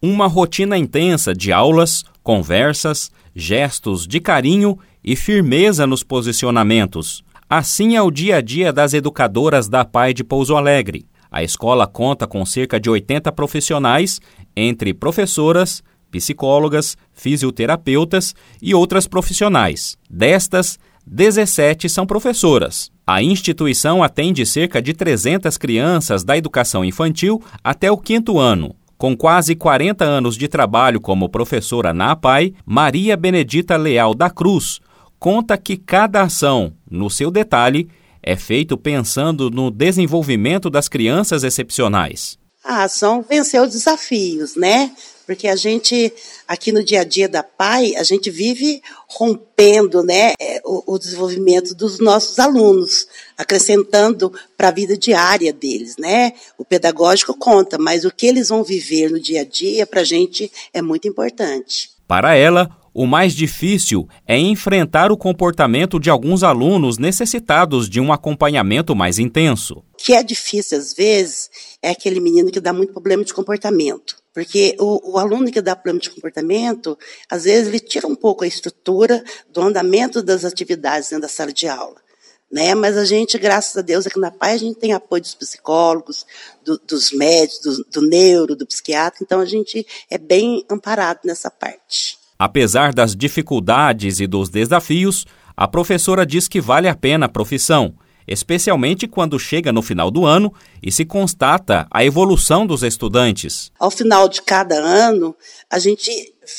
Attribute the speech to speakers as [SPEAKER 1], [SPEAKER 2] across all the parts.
[SPEAKER 1] Uma rotina intensa de aulas, conversas, gestos de carinho e firmeza nos posicionamentos. Assim é o dia a dia das educadoras da PAI de Pouso Alegre. A escola conta com cerca de 80 profissionais, entre professoras, psicólogas, fisioterapeutas e outras profissionais. Destas, 17 são professoras. A instituição atende cerca de 300 crianças da educação infantil até o quinto ano. Com quase 40 anos de trabalho como professora na APAI, Maria Benedita Leal da Cruz conta que cada ação, no seu detalhe, é feito pensando no desenvolvimento das crianças excepcionais.
[SPEAKER 2] A ação venceu desafios, né? Porque a gente, aqui no dia a dia da PAI, a gente vive rompendo né, é, o, o desenvolvimento dos nossos alunos, acrescentando para a vida diária deles. Né? O pedagógico conta, mas o que eles vão viver no dia a dia, para a gente, é muito importante.
[SPEAKER 1] Para ela, o mais difícil é enfrentar o comportamento de alguns alunos necessitados de um acompanhamento mais intenso. O
[SPEAKER 2] que é difícil às vezes é aquele menino que dá muito problema de comportamento. Porque o, o, aluno que dá problema de comportamento, às vezes ele tira um pouco a estrutura do andamento das atividades dentro da sala de aula. Né? Mas a gente, graças a Deus, aqui na PAI, a gente tem apoio dos psicólogos, do, dos médicos, do, do neuro, do psiquiatra, então a gente é bem amparado nessa parte.
[SPEAKER 1] Apesar das dificuldades e dos desafios, a professora diz que vale a pena a profissão, especialmente quando chega no final do ano e se constata a evolução dos estudantes.
[SPEAKER 2] Ao final de cada ano, a gente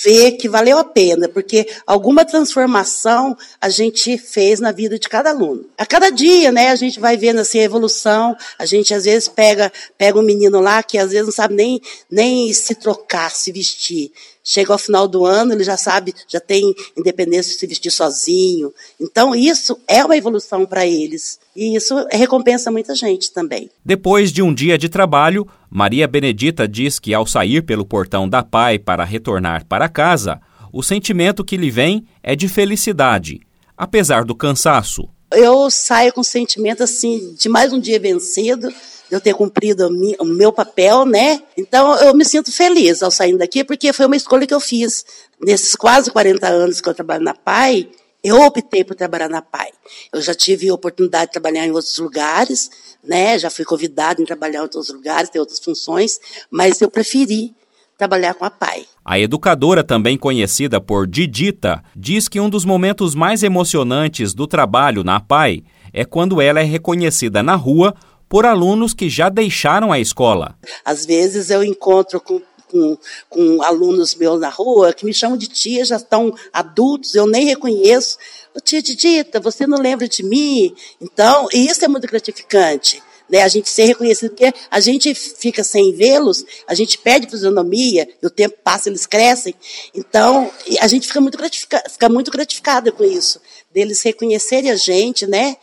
[SPEAKER 2] vê que valeu a pena, porque alguma transformação a gente fez na vida de cada aluno. A cada dia, né, a gente vai vendo assim a evolução, a gente às vezes pega, pega um menino lá que às vezes não sabe nem, nem se trocar, se vestir. Chega ao final do ano, ele já sabe, já tem independência de se vestir sozinho. Então, isso é uma evolução para eles. E isso recompensa muita gente também.
[SPEAKER 1] Depois de um dia de trabalho, Maria Benedita diz que ao sair pelo portão da PAI para retornar para casa, o sentimento que lhe vem é de felicidade, apesar do cansaço.
[SPEAKER 2] Eu saio com o sentimento assim de mais um dia vencido, de eu ter cumprido o meu papel, né? Então eu me sinto feliz ao sair daqui, porque foi uma escolha que eu fiz. Nesses quase 40 anos que eu trabalho na PAI, eu optei por trabalhar na PAI. Eu já tive a oportunidade de trabalhar em outros lugares, né? Já fui convidado em trabalhar em outros lugares, ter outras funções, mas eu preferi trabalhar com a PAI.
[SPEAKER 1] A educadora, também conhecida por Didita, diz que um dos momentos mais emocionantes do trabalho na PAI é quando ela é reconhecida na rua por alunos que já deixaram a escola.
[SPEAKER 2] Às vezes eu encontro com com, com, alunos meus na rua que me chamam de tia, já estão adultos, eu nem reconheço. tia Didita, você não lembra de mim? Então, isso é muito gratificante. Né, a gente ser reconhecido, porque a gente fica sem vê-los, a gente perde fisionomia, o tempo passa, eles crescem. Então, a gente fica muito, gratifica, fica muito gratificada com isso, deles reconhecerem a gente, né?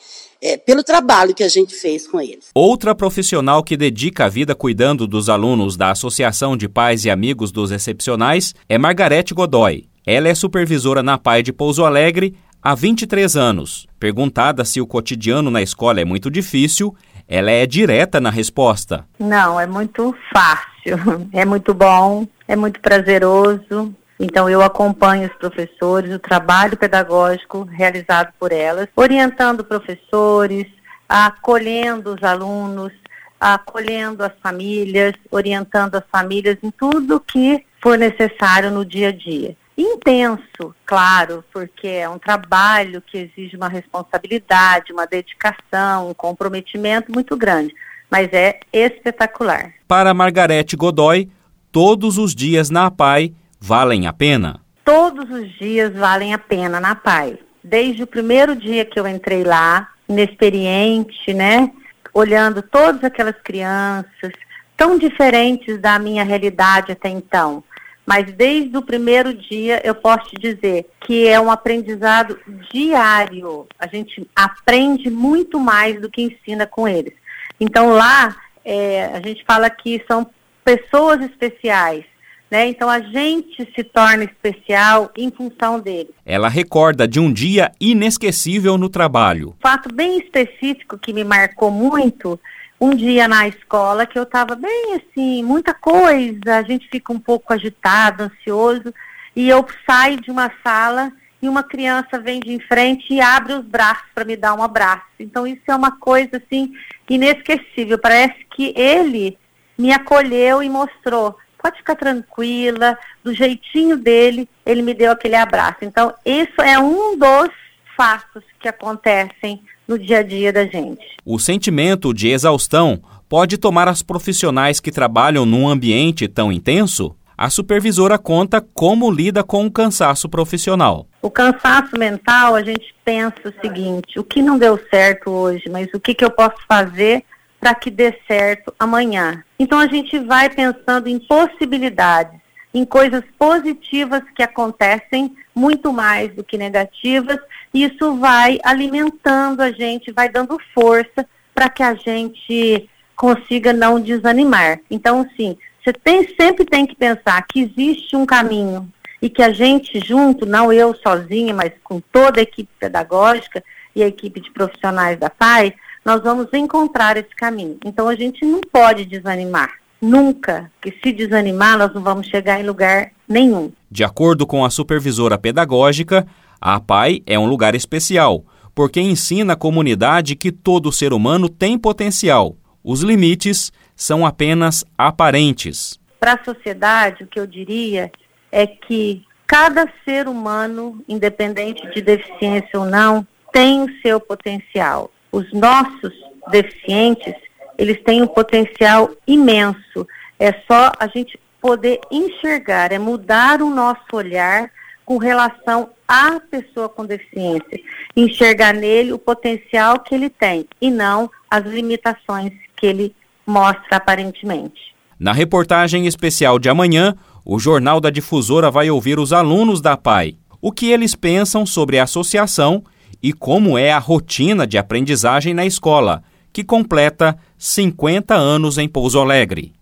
[SPEAKER 2] É, pelo trabalho que a gente fez com eles.
[SPEAKER 1] Outra profissional que dedica a vida cuidando dos alunos da Associação de Pais e Amigos dos Excepcionais é Margarete Godoy. Ela é supervisora na PAI de Pouso Alegre há 23 anos. Perguntada se o cotidiano na escola é muito difícil, ela é direta na resposta.
[SPEAKER 3] Não, é muito fácil. É muito bom, é muito prazeroso. Então, eu acompanho os professores, o trabalho pedagógico realizado por elas, orientando professores, acolhendo os alunos, acolhendo as famílias, orientando as famílias em tudo que for necessário no dia a dia. Intenso, claro, porque é um trabalho que exige uma responsabilidade, uma dedicação, um comprometimento muito grande, mas é espetacular.
[SPEAKER 1] Para Margarete Godoy, todos os dias na APAI valem a pena?
[SPEAKER 3] Todos os dias valem a pena na PAI. Desde o primeiro dia que eu entrei lá, inexperiente, né? Olhando todas aquelas crianças, tão diferentes da minha realidade até então. Mas desde o primeiro dia eu posso te dizer que é um aprendizado diário. A gente aprende muito mais do que ensina com eles. Então lá é, a gente fala que são pessoas especiais né? Então a gente se torna especial em função dele.
[SPEAKER 1] Ela recorda de um dia inesquecível no trabalho.
[SPEAKER 3] Um fato bem específico que me marcou muito um dia na escola que eu estava bem assim, muita coisa, a gente fica um pouco agitado, ansioso, e eu saio de uma sala e uma criança vem de frente e abre os braços para me dar um abraço. Então isso é uma coisa assim inesquecível. Parece que ele me acolheu e mostrou, pode ficar tranquila, do jeitinho dele, ele me deu aquele abraço. Então isso é um dos fatos que acontecem no dia a dia da gente.
[SPEAKER 1] O sentimento de exaustão pode tomar as profissionais que trabalham num ambiente tão intenso? A supervisora conta como lida com o cansaço profissional.
[SPEAKER 3] O cansaço mental, a gente pensa o seguinte: o que não deu certo hoje, mas o que, que eu posso fazer para que dê certo amanhã? Então a gente vai pensando em possibilidades, em coisas positivas que acontecem muito mais do que negativas. E isso vai alimentando a gente, vai dando força para que a gente consiga não desanimar. Então, sim, você tem, sempre tem que pensar que existe um caminho e que a gente junto, não eu sozinha, mas com toda a equipe pedagógica e a equipe de profissionais da PAI, nós vamos encontrar esse caminho. Então a gente não pode desanimar. Nunca que se desanimar, nós não vamos chegar em lugar nenhum.
[SPEAKER 1] De acordo com a supervisora pedagógica, a PAI é um lugar especial, porque ensina a comunidade que todo ser humano tem potencial. Os limites são apenas aparentes.
[SPEAKER 3] Para a sociedade, o que eu diria é que cada ser humano, independente de deficiência ou não, tem o seu potencial. Os nossos deficientes, eles têm um potencial imenso. É só a gente poder enxergar, é mudar o nosso olhar com relação à pessoa com deficiência, enxergar nele o potencial que ele tem e não as limitações que ele mostra aparentemente.
[SPEAKER 1] Na reportagem especial de amanhã, o Jornal da Difusora vai ouvir os alunos da PAI, o que eles pensam sobre a associação e como é a rotina de aprendizagem na escola, que completa 50 anos em Pouso Alegre.